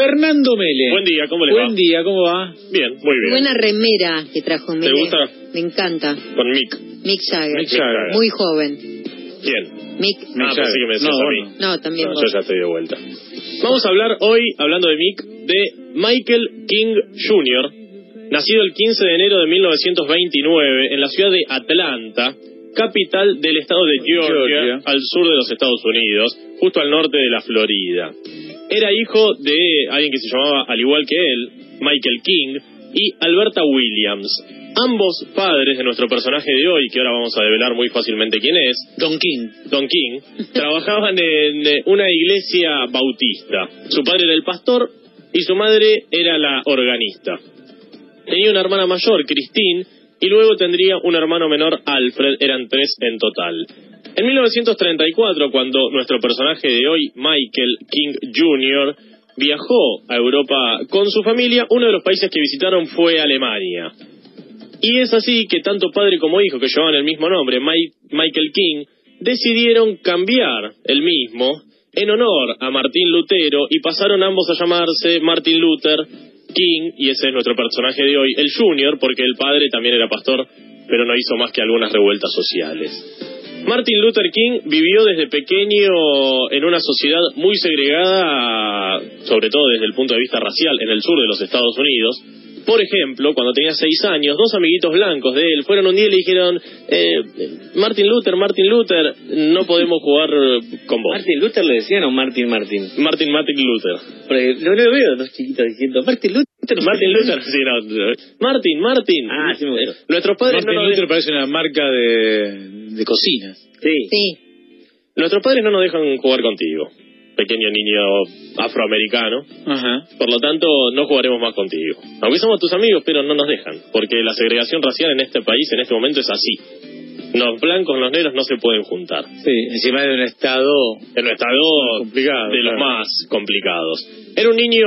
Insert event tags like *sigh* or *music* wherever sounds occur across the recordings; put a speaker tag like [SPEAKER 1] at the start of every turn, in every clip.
[SPEAKER 1] Fernando Mele.
[SPEAKER 2] Buen día, ¿cómo le va?
[SPEAKER 1] Buen día, ¿cómo va?
[SPEAKER 2] Bien, muy bien.
[SPEAKER 3] Buena remera que trajo Mele.
[SPEAKER 2] gusta?
[SPEAKER 3] Me encanta.
[SPEAKER 2] Con Mick.
[SPEAKER 3] Mick Jagger.
[SPEAKER 1] Mick Jagger.
[SPEAKER 3] Muy joven.
[SPEAKER 2] ¿Quién?
[SPEAKER 3] Mick.
[SPEAKER 2] Ah, pensé que me decías
[SPEAKER 1] No,
[SPEAKER 2] a mí.
[SPEAKER 1] bueno.
[SPEAKER 3] No, también
[SPEAKER 2] No,
[SPEAKER 3] vos.
[SPEAKER 2] yo ya estoy de vuelta. Vamos a hablar hoy, hablando de Mick, de Michael King Jr., nacido el 15 de enero de 1929 en la ciudad de Atlanta, capital del estado de Georgia,
[SPEAKER 1] Georgia.
[SPEAKER 2] al sur de los Estados Unidos, justo al norte de la Florida. Era hijo de alguien que se llamaba, al igual que él, Michael King y Alberta Williams. Ambos padres de nuestro personaje de hoy, que ahora vamos a develar muy fácilmente quién es,
[SPEAKER 1] Don King.
[SPEAKER 2] Don King, *laughs* trabajaban en una iglesia bautista. Su padre era el pastor y su madre era la organista. Tenía una hermana mayor, Christine, y luego tendría un hermano menor, Alfred. Eran tres en total. En 1934, cuando nuestro personaje de hoy, Michael King Jr., viajó a Europa con su familia, uno de los países que visitaron fue Alemania. Y es así que tanto padre como hijo, que llevaban el mismo nombre, Michael King, decidieron cambiar el mismo en honor a Martín Lutero y pasaron ambos a llamarse Martin Luther King, y ese es nuestro personaje de hoy, el Junior, porque el padre también era pastor, pero no hizo más que algunas revueltas sociales. Martin Luther King vivió desde pequeño en una sociedad muy segregada, sobre todo desde el punto de vista racial, en el sur de los Estados Unidos. Por ejemplo, cuando tenía seis años, dos amiguitos blancos de él fueron un día y le dijeron, eh, Martin Luther, Martin Luther, no podemos jugar con vos.
[SPEAKER 4] Martin Luther le decían o Martin Martin.
[SPEAKER 2] Martin, Martin Luther.
[SPEAKER 4] Porque no lo veo dos chiquitos diciendo Martin Luther.
[SPEAKER 2] Martin Luther, sí, no. Martin, Martin.
[SPEAKER 4] Ah, sí me gustó.
[SPEAKER 2] Eh, Nuestros padres
[SPEAKER 1] Martin
[SPEAKER 2] no
[SPEAKER 1] Luther parece una marca de, de cocinas.
[SPEAKER 4] Sí.
[SPEAKER 3] Sí.
[SPEAKER 2] Nuestros padres no nos dejan jugar contigo, pequeño niño afroamericano.
[SPEAKER 1] Ajá.
[SPEAKER 2] Por lo tanto, no jugaremos más contigo. Aunque somos tus amigos, pero no nos dejan. Porque la segregación racial en este país, en este momento, es así. Los blancos, los negros no se pueden juntar.
[SPEAKER 1] Sí, encima de un estado
[SPEAKER 2] En un estado
[SPEAKER 1] complicado.
[SPEAKER 2] de los
[SPEAKER 1] claro.
[SPEAKER 2] más complicados. Era un niño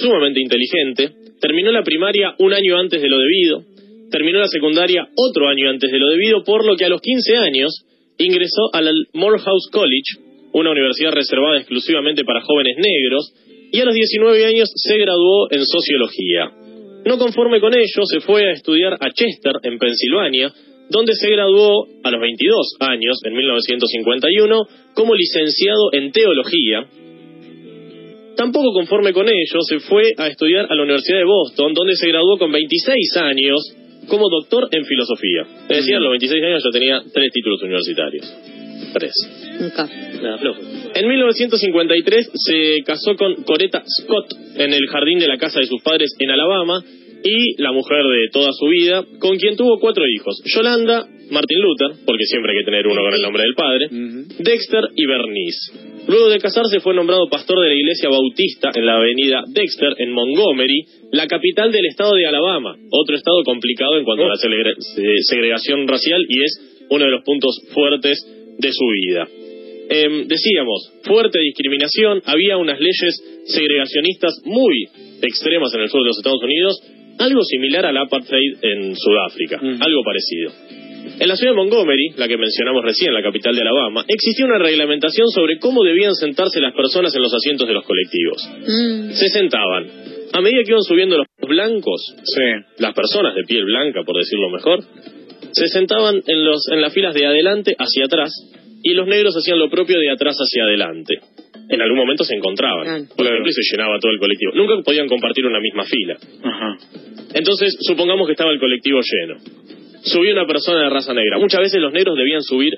[SPEAKER 2] sumamente inteligente. Terminó la primaria un año antes de lo debido. Terminó la secundaria otro año antes de lo debido, por lo que a los 15 años ingresó al Morehouse College, una universidad reservada exclusivamente para jóvenes negros, y a los 19 años se graduó en sociología. No conforme con ello, se fue a estudiar a Chester, en Pensilvania, donde se graduó a los 22 años, en 1951, como licenciado en teología. Tampoco conforme con ello, se fue a estudiar a la Universidad de Boston, donde se graduó con 26 años como doctor en filosofía. Es decir, a los 26 años yo tenía tres títulos universitarios. En 1953 se casó con Coretta Scott en el jardín de la casa de sus padres en Alabama y la mujer de toda su vida, con quien tuvo cuatro hijos, Yolanda, Martin Luther, porque siempre hay que tener uno con el nombre del padre. Dexter y Bernice. Luego de casarse fue nombrado pastor de la iglesia bautista en la avenida Dexter en Montgomery, la capital del estado de Alabama, otro estado complicado en cuanto a la segre- se- segregación racial y es uno de los puntos fuertes de su vida. Em, decíamos, fuerte discriminación, había unas leyes segregacionistas muy extremas en el sur de los Estados Unidos, algo similar al apartheid en Sudáfrica, algo parecido. En la ciudad de Montgomery, la que mencionamos recién, la capital de Alabama, existía una reglamentación sobre cómo debían sentarse las personas en los asientos de los colectivos.
[SPEAKER 3] Mm.
[SPEAKER 2] Se sentaban. A medida que iban subiendo los blancos,
[SPEAKER 1] Sí.
[SPEAKER 2] las personas de piel blanca, por decirlo mejor, se sentaban en, los, en las filas de adelante hacia atrás y los negros hacían lo propio de atrás hacia adelante. En algún momento se encontraban.
[SPEAKER 3] Claro.
[SPEAKER 2] Por ejemplo, y se llenaba todo el colectivo. Nunca podían compartir una misma fila.
[SPEAKER 1] Ajá.
[SPEAKER 2] Entonces, supongamos que estaba el colectivo lleno. Subió una persona de raza negra. Muchas veces los negros debían subir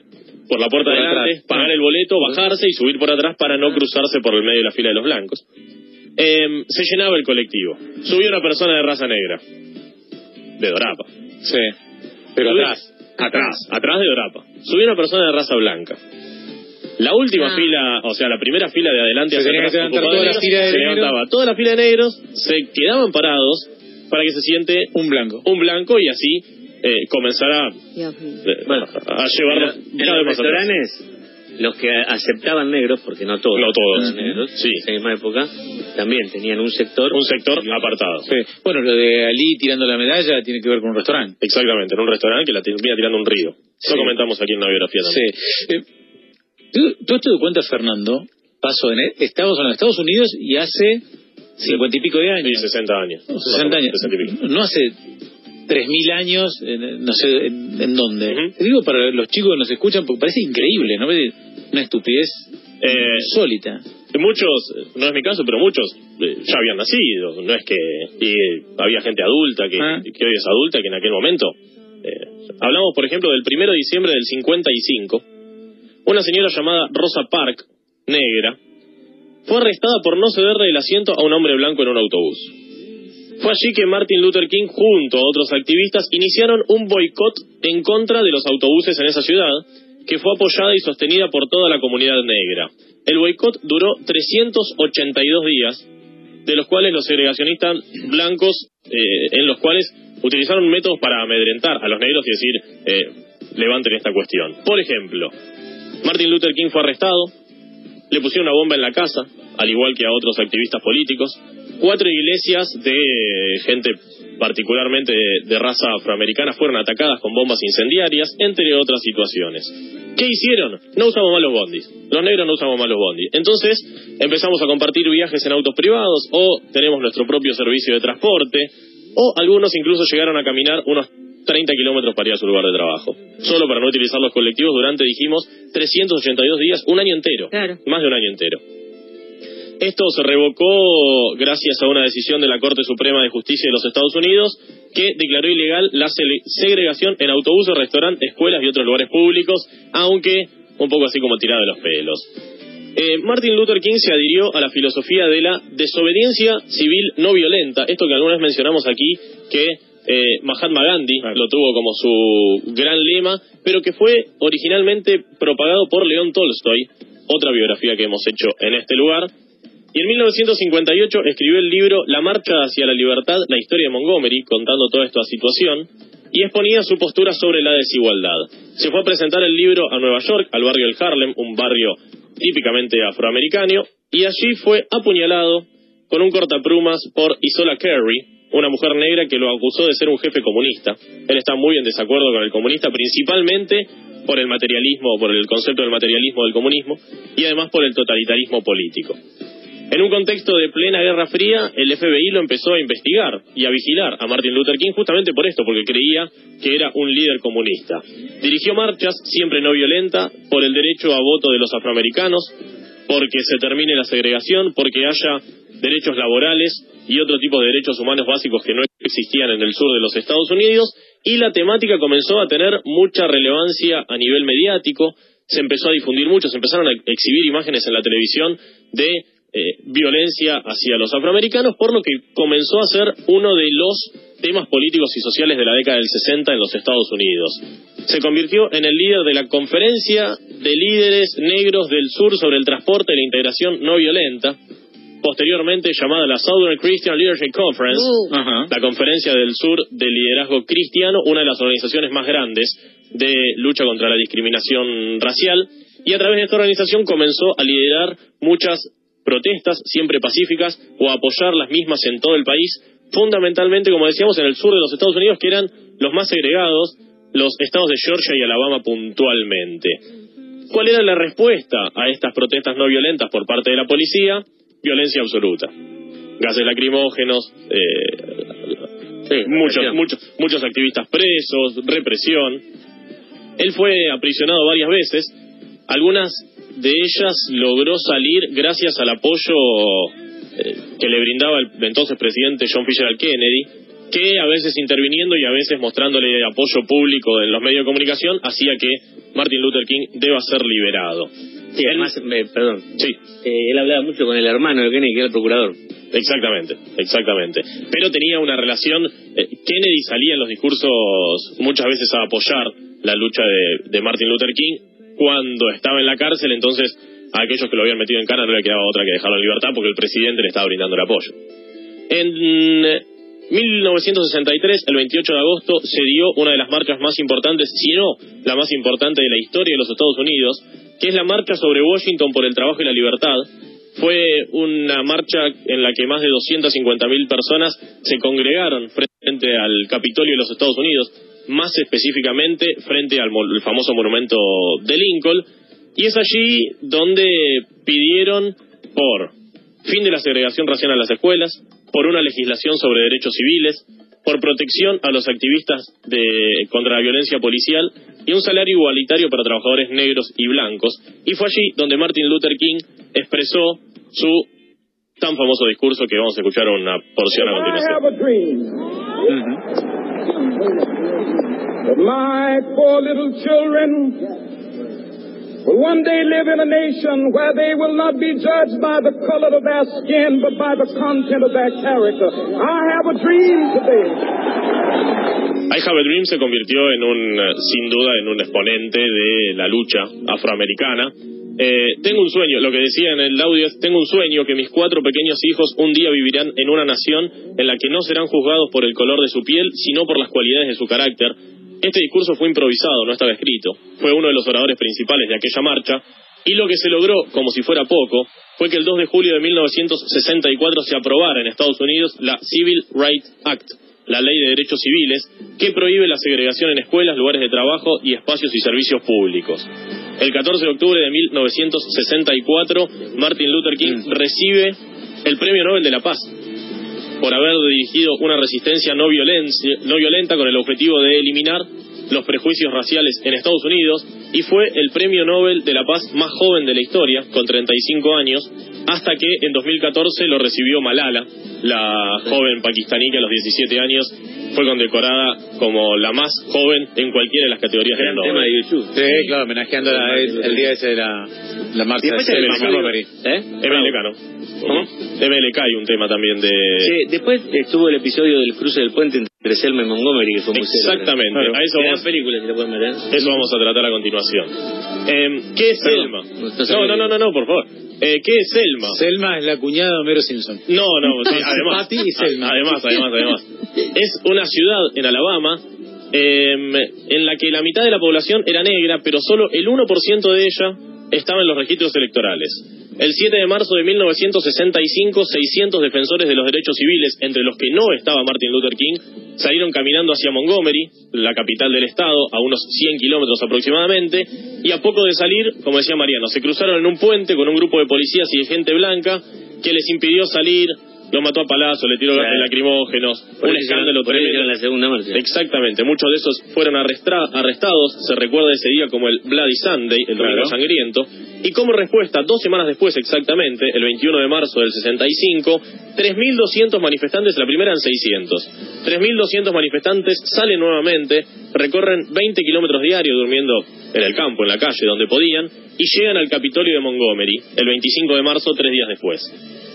[SPEAKER 2] por la puerta
[SPEAKER 1] Por
[SPEAKER 2] de adelante,
[SPEAKER 1] atrás.
[SPEAKER 2] pagar
[SPEAKER 1] Ah.
[SPEAKER 2] el boleto, bajarse y subir por atrás para no cruzarse por el medio de la fila de los blancos. Em, se llenaba el colectivo. Subió una persona de raza negra. De Dorapa.
[SPEAKER 1] Sí. Pero atrás.
[SPEAKER 2] Atrás, atrás de Dorapa. Subió una persona de raza blanca. La última
[SPEAKER 3] Ah.
[SPEAKER 2] fila, o sea, la primera fila de adelante
[SPEAKER 1] Se
[SPEAKER 2] hacia atrás, ocupada
[SPEAKER 1] toda la fila de
[SPEAKER 2] se levantaba toda la fila de negros, se quedaban parados para que se siente
[SPEAKER 1] Un blanco.
[SPEAKER 2] un blanco y así eh, comenzará
[SPEAKER 3] Dios mío.
[SPEAKER 2] eh,
[SPEAKER 4] Bueno,
[SPEAKER 2] a llevarlos
[SPEAKER 4] en, los restaurantes, los que aceptaban negros, porque no todos,
[SPEAKER 2] No todos.
[SPEAKER 4] negros,
[SPEAKER 2] Sí.
[SPEAKER 4] en esa misma época, también tenían un sector.
[SPEAKER 2] Un sector apartado.
[SPEAKER 1] Sí. Bueno, lo de Ali tirando la medalla tiene que ver con un restaurante.
[SPEAKER 2] Exactamente, en un restaurante que la termina tirando un río.
[SPEAKER 1] Sí.
[SPEAKER 2] Lo comentamos aquí en la biografía también.
[SPEAKER 1] Sí. Eh, ¿tú, tú te das cuenta, Fernando? Paso en estamos en Estados Unidos y hace cincuenta y pico de años.
[SPEAKER 2] Sí, 60 años.
[SPEAKER 1] 60 años.
[SPEAKER 2] 60 y pico.
[SPEAKER 1] No hace 3.000 años, en- no sé en, en dónde. Te digo para los chicos que nos escuchan, porque parece increíble, ¿no? Una estupidez
[SPEAKER 2] Eh,
[SPEAKER 1] insólita.
[SPEAKER 2] Muchos, no es mi caso, pero muchos eh, ya habían nacido. No es que y había gente adulta que,
[SPEAKER 1] Ah.
[SPEAKER 2] que hoy es adulta que en aquel momento. eh, hablamos, por ejemplo, del primero de diciembre del 55. Una señora llamada Rosa Park, negra, fue arrestada por no cederle el asiento a un hombre blanco en un autobús. Fue allí que Martin Luther King, junto a otros activistas, iniciaron un boicot en contra de los autobuses en esa ciudad, que fue apoyada y sostenida por toda la comunidad negra. El boicot duró 382 días, de los cuales los segregacionistas blancos, eh, en los cuales utilizaron métodos para amedrentar a los negros y decir, eh, levanten esta cuestión. Por ejemplo, Martin Luther King fue arrestado, le pusieron una bomba en la casa, al igual que a otros activistas políticos. Cuatro iglesias de gente particularmente de, raza afroamericana fueron atacadas con bombas incendiarias, entre otras situaciones. ¿Qué hicieron? No usamos más los bondis. Los negros no usamos más los bondis. Entonces empezamos a compartir viajes en autos privados o tenemos nuestro propio servicio de transporte o algunos incluso llegaron a caminar unos 30 kilómetros para ir a su lugar de trabajo. Solo para no utilizar los colectivos durante, dijimos, 382 días, un año entero.
[SPEAKER 3] Claro.
[SPEAKER 2] Más de un año entero. Esto se revocó gracias a una decisión de la Corte Suprema de Justicia de los Estados Unidos que declaró ilegal la segregación en autobuses, restaurantes, escuelas y otros lugares públicos, aunque un poco así como tirado de los pelos. Eh, Martin Luther King se adhirió a la filosofía de la desobediencia civil no violenta, esto que alguna vez mencionamos aquí, que eh, Mahatma Gandhi lo tuvo como su gran lema, pero que fue originalmente propagado por León Tolstoy, otra biografía que hemos hecho en este lugar, y en 1958 escribió el libro La Marcha hacia la Libertad, la historia de Montgomery, contando toda esta situación, y exponía su postura sobre la desigualdad. Se fue a presentar el libro a Nueva York, al barrio del Harlem, un barrio típicamente afroamericano, y allí fue apuñalado con un cortaplumas por Isola Carey, una mujer negra que lo acusó de ser un jefe comunista. Él está muy en desacuerdo con el comunista, principalmente por el materialismo, por el concepto del materialismo del comunismo, y además por el totalitarismo político. En un contexto de plena Guerra Fría, el FBI lo empezó a investigar y a vigilar a Martin Luther King justamente por esto, porque creía que era un líder comunista. Dirigió marchas, siempre no violenta, por el derecho a voto de los afroamericanos, porque se termine la segregación, porque haya derechos laborales y otro tipo de derechos humanos básicos que no existían en el sur de los Estados Unidos, y la temática comenzó a tener mucha relevancia a nivel mediático, se empezó a difundir mucho, se empezaron a exhibir imágenes en la televisión de eh, violencia hacia los afroamericanos, por lo que comenzó a ser uno de los temas políticos y sociales de la década del 60 en los Estados Unidos. Se convirtió en el líder de la conferencia de líderes negros del sur sobre el transporte y la integración no violenta, posteriormente llamada la Southern Christian Leadership Conference,
[SPEAKER 3] Uh.
[SPEAKER 2] La conferencia del sur de liderazgo cristiano, una de las organizaciones más grandes de lucha contra la discriminación racial, y a través de esta organización comenzó a liderar muchas protestas, siempre pacíficas, o apoyar las mismas en todo el país, fundamentalmente, como decíamos, en el sur de los Estados Unidos, que eran los más segregados, los estados de Georgia y Alabama puntualmente. ¿Cuál era la respuesta a estas protestas no violentas por parte de la policía? Violencia absoluta. Gases lacrimógenos, eh, muchos, muchos, muchos activistas presos, represión. Él fue aprisionado varias veces. Algunas de ellas logró salir gracias al apoyo eh, que le brindaba el entonces presidente John Fisher Kennedy, que a veces interviniendo y a veces mostrándole apoyo público en los medios de comunicación hacía que Martin Luther King deba ser liberado.
[SPEAKER 4] Sí, además, eh, perdón,
[SPEAKER 2] Sí,
[SPEAKER 4] eh, él hablaba mucho con el hermano de Kennedy, que era el procurador.
[SPEAKER 2] Exactamente, exactamente. Pero tenía una relación. eh, Kennedy salía en los discursos muchas veces a apoyar la lucha de, de Martin Luther King cuando estaba en la cárcel, entonces a aquellos que lo habían metido en cana no le quedaba otra que dejarlo en libertad porque el presidente le estaba brindando el apoyo. En eh, 1963, el 28 de agosto, se dio una de las marchas más importantes, si no la más importante de la historia de los Estados Unidos, que es la marcha sobre Washington por el trabajo y la libertad. Fue una marcha en la que más de 250.000 personas se congregaron frente al Capitolio de los Estados Unidos, más específicamente frente al el famoso monumento de Lincoln, y es allí donde pidieron por fin de la segregación racial en las escuelas, por una legislación sobre derechos civiles, por protección a los activistas de, contra la violencia policial y un salario igualitario para trabajadores negros y blancos. Y fue allí donde Martin Luther King expresó su tan famoso discurso que vamos a escuchar una porción a continuación.
[SPEAKER 5] That my poor little children will one day live in a nation where they will not be judged by the color of their skin, but by the content of their character. I have a dream today.
[SPEAKER 2] I Have a Dream se convirtió en un, eh, sin duda, en un exponente de la lucha afroamericana. Eh, tengo un sueño, lo que decía en el audio es, tengo un sueño que mis cuatro pequeños hijos un día vivirán en una nación en la que no serán juzgados por el color de su piel, sino por las cualidades de su carácter. Este discurso fue improvisado, no estaba escrito. Fue uno de los oradores principales de aquella marcha, y lo que se logró, como si fuera poco, fue que el 2 de julio de 1964 se aprobara en Estados Unidos la Civil Rights Act, la ley de derechos civiles, que prohíbe la segregación en escuelas, lugares de trabajo y espacios y servicios públicos. El 14 de octubre de 1964, Martin Luther King recibe el Premio Nobel de la Paz por haber dirigido una resistencia no, violencia- no violenta con el objetivo de eliminar los prejuicios raciales en Estados Unidos y fue el Premio Nobel de la Paz más joven de la historia, con 35 años, hasta que en 2014 lo recibió Malala, la joven pakistaní que a los 17 años fue condecorada como la más joven en cualquiera de las categorías del
[SPEAKER 4] Gran tema
[SPEAKER 2] Nobel.
[SPEAKER 4] de YouTube.
[SPEAKER 1] Sí, claro, homenajeando la- el, el día ese de la, la marcha de.
[SPEAKER 4] ¿Eh?
[SPEAKER 2] MLK, ¿no?
[SPEAKER 4] ¿Cómo?
[SPEAKER 2] MLK hay un tema también de...
[SPEAKER 4] Sí, después estuvo el episodio del cruce del puente entre Selma y Montgomery, que fue muy célebre.
[SPEAKER 2] Exactamente,
[SPEAKER 1] Claro.
[SPEAKER 2] a eso vamos,
[SPEAKER 4] película, si la pueden ver, ¿eh?
[SPEAKER 2] eso vamos a tratar a continuación. Eh, ¿Qué es
[SPEAKER 4] Perdón,
[SPEAKER 2] Selma?
[SPEAKER 4] no
[SPEAKER 2] No, no, no, no, no, por favor. Eh, ¿Qué es Selma?
[SPEAKER 1] Selma es la cuñada de Homero Simpson.
[SPEAKER 2] No, no, *laughs* sí, además,
[SPEAKER 1] Patty y Selma.
[SPEAKER 2] además, además, además. Es una ciudad en Alabama eh, en la que la mitad de la población era negra, pero solo el 1% de ella estaba en los registros electorales. El 7 de marzo de 1965, 600 defensores de los derechos civiles, entre los que no estaba Martin Luther King, salieron caminando hacia Montgomery, la capital del estado, a unos 100 kilómetros aproximadamente, y a poco de salir, como decía Mariano, se cruzaron en un puente con un grupo de policías y de gente blanca que les impidió salir, lo mató a palazo, le tiró
[SPEAKER 4] Claro.
[SPEAKER 2] lacrimógenos,
[SPEAKER 4] Por
[SPEAKER 2] un escándalo
[SPEAKER 4] por
[SPEAKER 2] tremendo.
[SPEAKER 4] la segunda marcha.
[SPEAKER 2] Exactamente, muchos de esos fueron arrestra- arrestados, se recuerda ese día como el Bloody Sunday, el domingo
[SPEAKER 1] Claro.
[SPEAKER 2] sangriento, y como respuesta, dos semanas después exactamente, el 21 de marzo del 65, 3.200 manifestantes, la primera en 600, 3.200 manifestantes salen nuevamente, recorren 20 kilómetros diarios durmiendo en el campo, en la calle, donde podían, y llegan al Capitolio de Montgomery, el 25 de marzo, tres días después.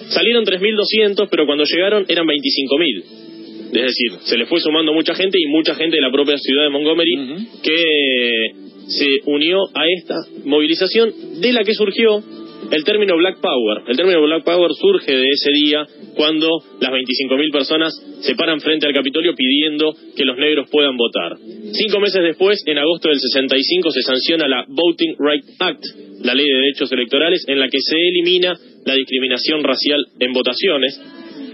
[SPEAKER 2] Salieron 3.200, pero cuando llegaron eran 25.000. Es decir, se le fue sumando mucha gente y mucha gente de la propia ciudad de Montgomery que se unió a esta movilización de la que surgió el término Black Power. El término Black Power surge de ese día cuando las 25.000 personas se paran frente al Capitolio pidiendo que los negros puedan votar. Cinco meses después, en agosto del 65, se sanciona la Voting Rights Act, la ley de derechos electorales, en la que se elimina la discriminación racial en votaciones.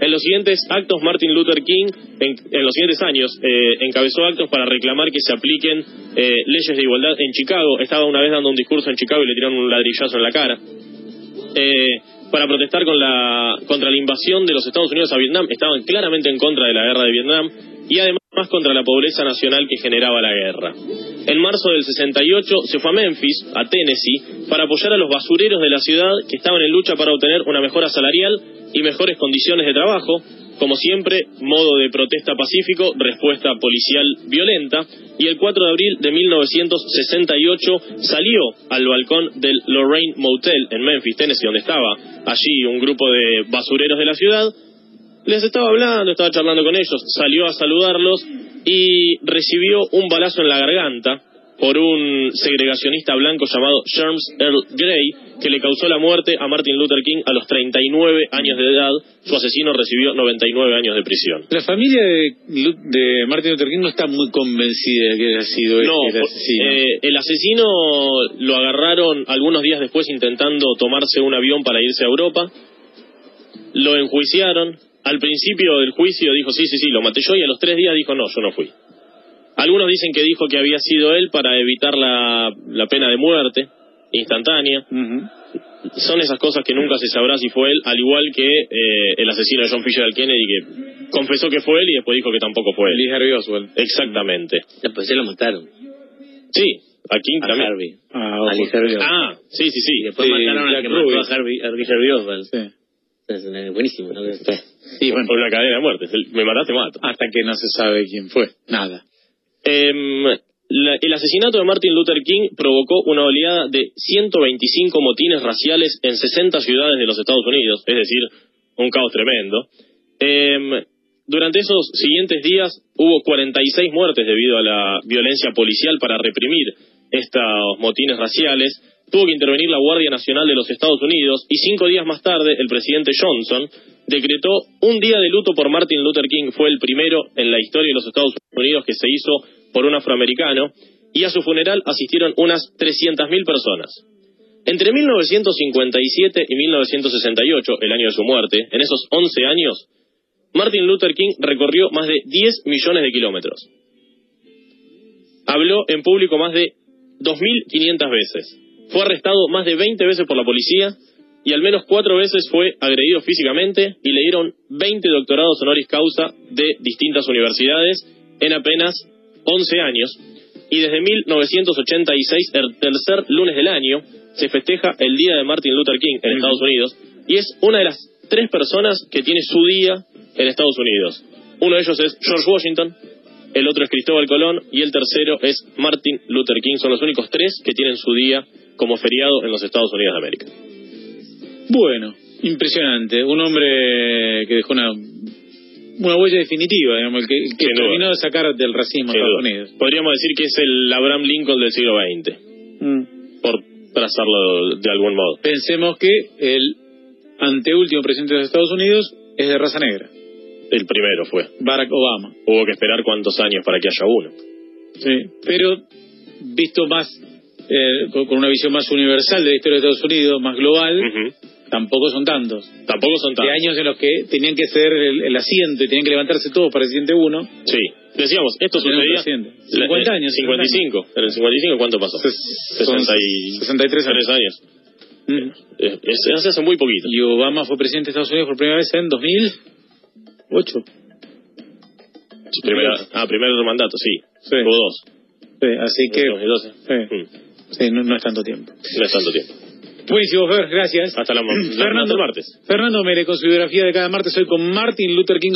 [SPEAKER 2] En los siguientes actos, Martin Luther King, en, los siguientes años, eh, encabezó actos para reclamar que se apliquen eh, leyes de igualdad en Chicago. Estaba una vez dando un discurso en Chicago y le tiraron un ladrillazo en la cara. Eh, para protestar con la, contra la invasión de los Estados Unidos a Vietnam. Estaban claramente en contra de la guerra de Vietnam y además contra la pobreza nacional que generaba la guerra. En marzo del 68 se fue a Memphis, a Tennessee, para apoyar a los basureros de la ciudad que estaban en lucha para obtener una mejora salarial y mejores condiciones de trabajo. Como siempre, modo de protesta pacífico, respuesta policial violenta. Y el 4 de abril de 1968 salió al balcón del Lorraine Motel en Memphis, Tennessee, donde estaba allí un grupo de basureros de la ciudad. Les estaba hablando, estaba charlando con ellos, salió a saludarlos y recibió un balazo en la garganta por un segregacionista blanco llamado James Earl Gray, que le causó la muerte a Martin Luther King a los 39 años de edad. Su asesino recibió 99 años de prisión.
[SPEAKER 1] La familia de, Martin Luther King no está muy convencida de que haya sido
[SPEAKER 2] No,
[SPEAKER 1] este el
[SPEAKER 2] por-
[SPEAKER 1] asesino.
[SPEAKER 2] eh, el asesino lo agarraron algunos días después intentando tomarse un avión para irse a Europa. Lo enjuiciaron. Al principio del juicio dijo, sí, sí, sí, lo maté yo y a los tres días dijo, no, yo no fui. Algunos dicen que dijo que había sido él para evitar la, la pena de muerte instantánea. Son esas cosas que nunca se sabrá si fue él, al igual que eh, el asesino de John Fitzgerald Kennedy, que confesó que fue él y después dijo que tampoco fue él.
[SPEAKER 1] Lee Harvey Oswald.
[SPEAKER 2] Exactamente.
[SPEAKER 4] Después se lo mataron.
[SPEAKER 2] Sí, a King
[SPEAKER 4] A
[SPEAKER 2] también.
[SPEAKER 4] Harvey.
[SPEAKER 1] Ah,
[SPEAKER 4] a Lee. Harvey Oswald.
[SPEAKER 2] Ah, sí, sí, sí.
[SPEAKER 4] Y después
[SPEAKER 1] sí,
[SPEAKER 4] mataron al que mató a Harvey, a Lee Harvey Oswald.
[SPEAKER 1] Sí.
[SPEAKER 4] Es, buenísimo, ¿no?
[SPEAKER 1] Bueno,
[SPEAKER 2] Por una cadena de muertes. El- Me mataste, mato.
[SPEAKER 1] hasta que no se sabe quién fue. Nada.
[SPEAKER 2] Em, la- el asesinato de Martin Luther King provocó una oleada de 125 motines raciales en 60 ciudades de los Estados Unidos, es decir, un caos tremendo. Em, durante esos siguientes días hubo 46 muertes debido a la violencia policial para reprimir estos motines raciales. Tuvo que intervenir la Guardia Nacional de los Estados Unidos y cinco días más tarde el presidente Johnson decretó un día de luto por Martin Luther King. Fue el primero en la historia de los Estados Unidos que se hizo por un afroamericano y a su funeral asistieron unas 300.000 personas. Entre 1957 y 1968, el año de su muerte, en esos 11 años, Martin Luther King recorrió más de 10 millones de kilómetros. Habló en público más de 2.500 veces. Fue arrestado más de 20 veces por la policía y al menos cuatro veces fue agredido físicamente y le dieron 20 doctorados honoris causa de distintas universidades en apenas 11 años. Y desde 1986, el tercer lunes del año, se festeja el Día de Martin Luther King en Estados Unidos y es una de las tres personas que tiene su día en Estados Unidos. Uno de ellos es George Washington, el otro es Cristóbal Colón y el tercero es Martin Luther King. Son los únicos tres que tienen su día como feriado en los Estados Unidos de América.
[SPEAKER 1] Bueno, impresionante. Un hombre que dejó una, una huella definitiva, digamos, el que, el que
[SPEAKER 2] Sin duda.
[SPEAKER 1] terminó de sacar del racismo a
[SPEAKER 2] Sin
[SPEAKER 1] Estados
[SPEAKER 2] duda.
[SPEAKER 1] Unidos.
[SPEAKER 2] Podríamos decir que es el Abraham Lincoln del siglo XX,
[SPEAKER 1] Mm.
[SPEAKER 2] por trazarlo de algún modo.
[SPEAKER 1] Pensemos que el anteúltimo presidente de los Estados Unidos es de raza negra,
[SPEAKER 2] El primero fue.
[SPEAKER 1] Barack Obama.
[SPEAKER 2] Hubo que esperar cuántos años para que haya uno.
[SPEAKER 1] Sí, pero visto más eh, con con una visión más universal de la historia de Estados Unidos, más global,
[SPEAKER 2] Ujú.
[SPEAKER 1] tampoco son tantos.
[SPEAKER 2] Tampoco son
[SPEAKER 1] De
[SPEAKER 2] tantos.
[SPEAKER 1] años en los que tenían que ceder el, el asiento y tenían que levantarse todos para el siguiente uno.
[SPEAKER 2] Sí. Decíamos, esto sucedía...
[SPEAKER 1] presidente.
[SPEAKER 2] la-
[SPEAKER 1] 50
[SPEAKER 2] eh,
[SPEAKER 1] años.
[SPEAKER 2] 55. En el 55, ¿cuánto pasó?
[SPEAKER 1] Son
[SPEAKER 2] 60 y-
[SPEAKER 1] 63 años.
[SPEAKER 2] Años.
[SPEAKER 1] Mm.
[SPEAKER 2] Eh, Es, es hace muy poquito.
[SPEAKER 1] Y Obama fue presidente de Estados Unidos por primera vez en 2008.
[SPEAKER 2] Su primera- ah, primer mandato, sí.
[SPEAKER 1] Sí.
[SPEAKER 2] Hubo dos.
[SPEAKER 1] Sí, así que
[SPEAKER 2] 2012.
[SPEAKER 1] sí,
[SPEAKER 2] Mm.
[SPEAKER 1] Sí, no, no es tanto tiempo.
[SPEAKER 2] No es tanto tiempo.
[SPEAKER 1] Buenísimo, Fer, gracias.
[SPEAKER 2] Hasta la, la-
[SPEAKER 1] Fernando,
[SPEAKER 2] el martes.
[SPEAKER 1] Fernando Mere con su biografía de cada martes. Hoy con Martin Luther King.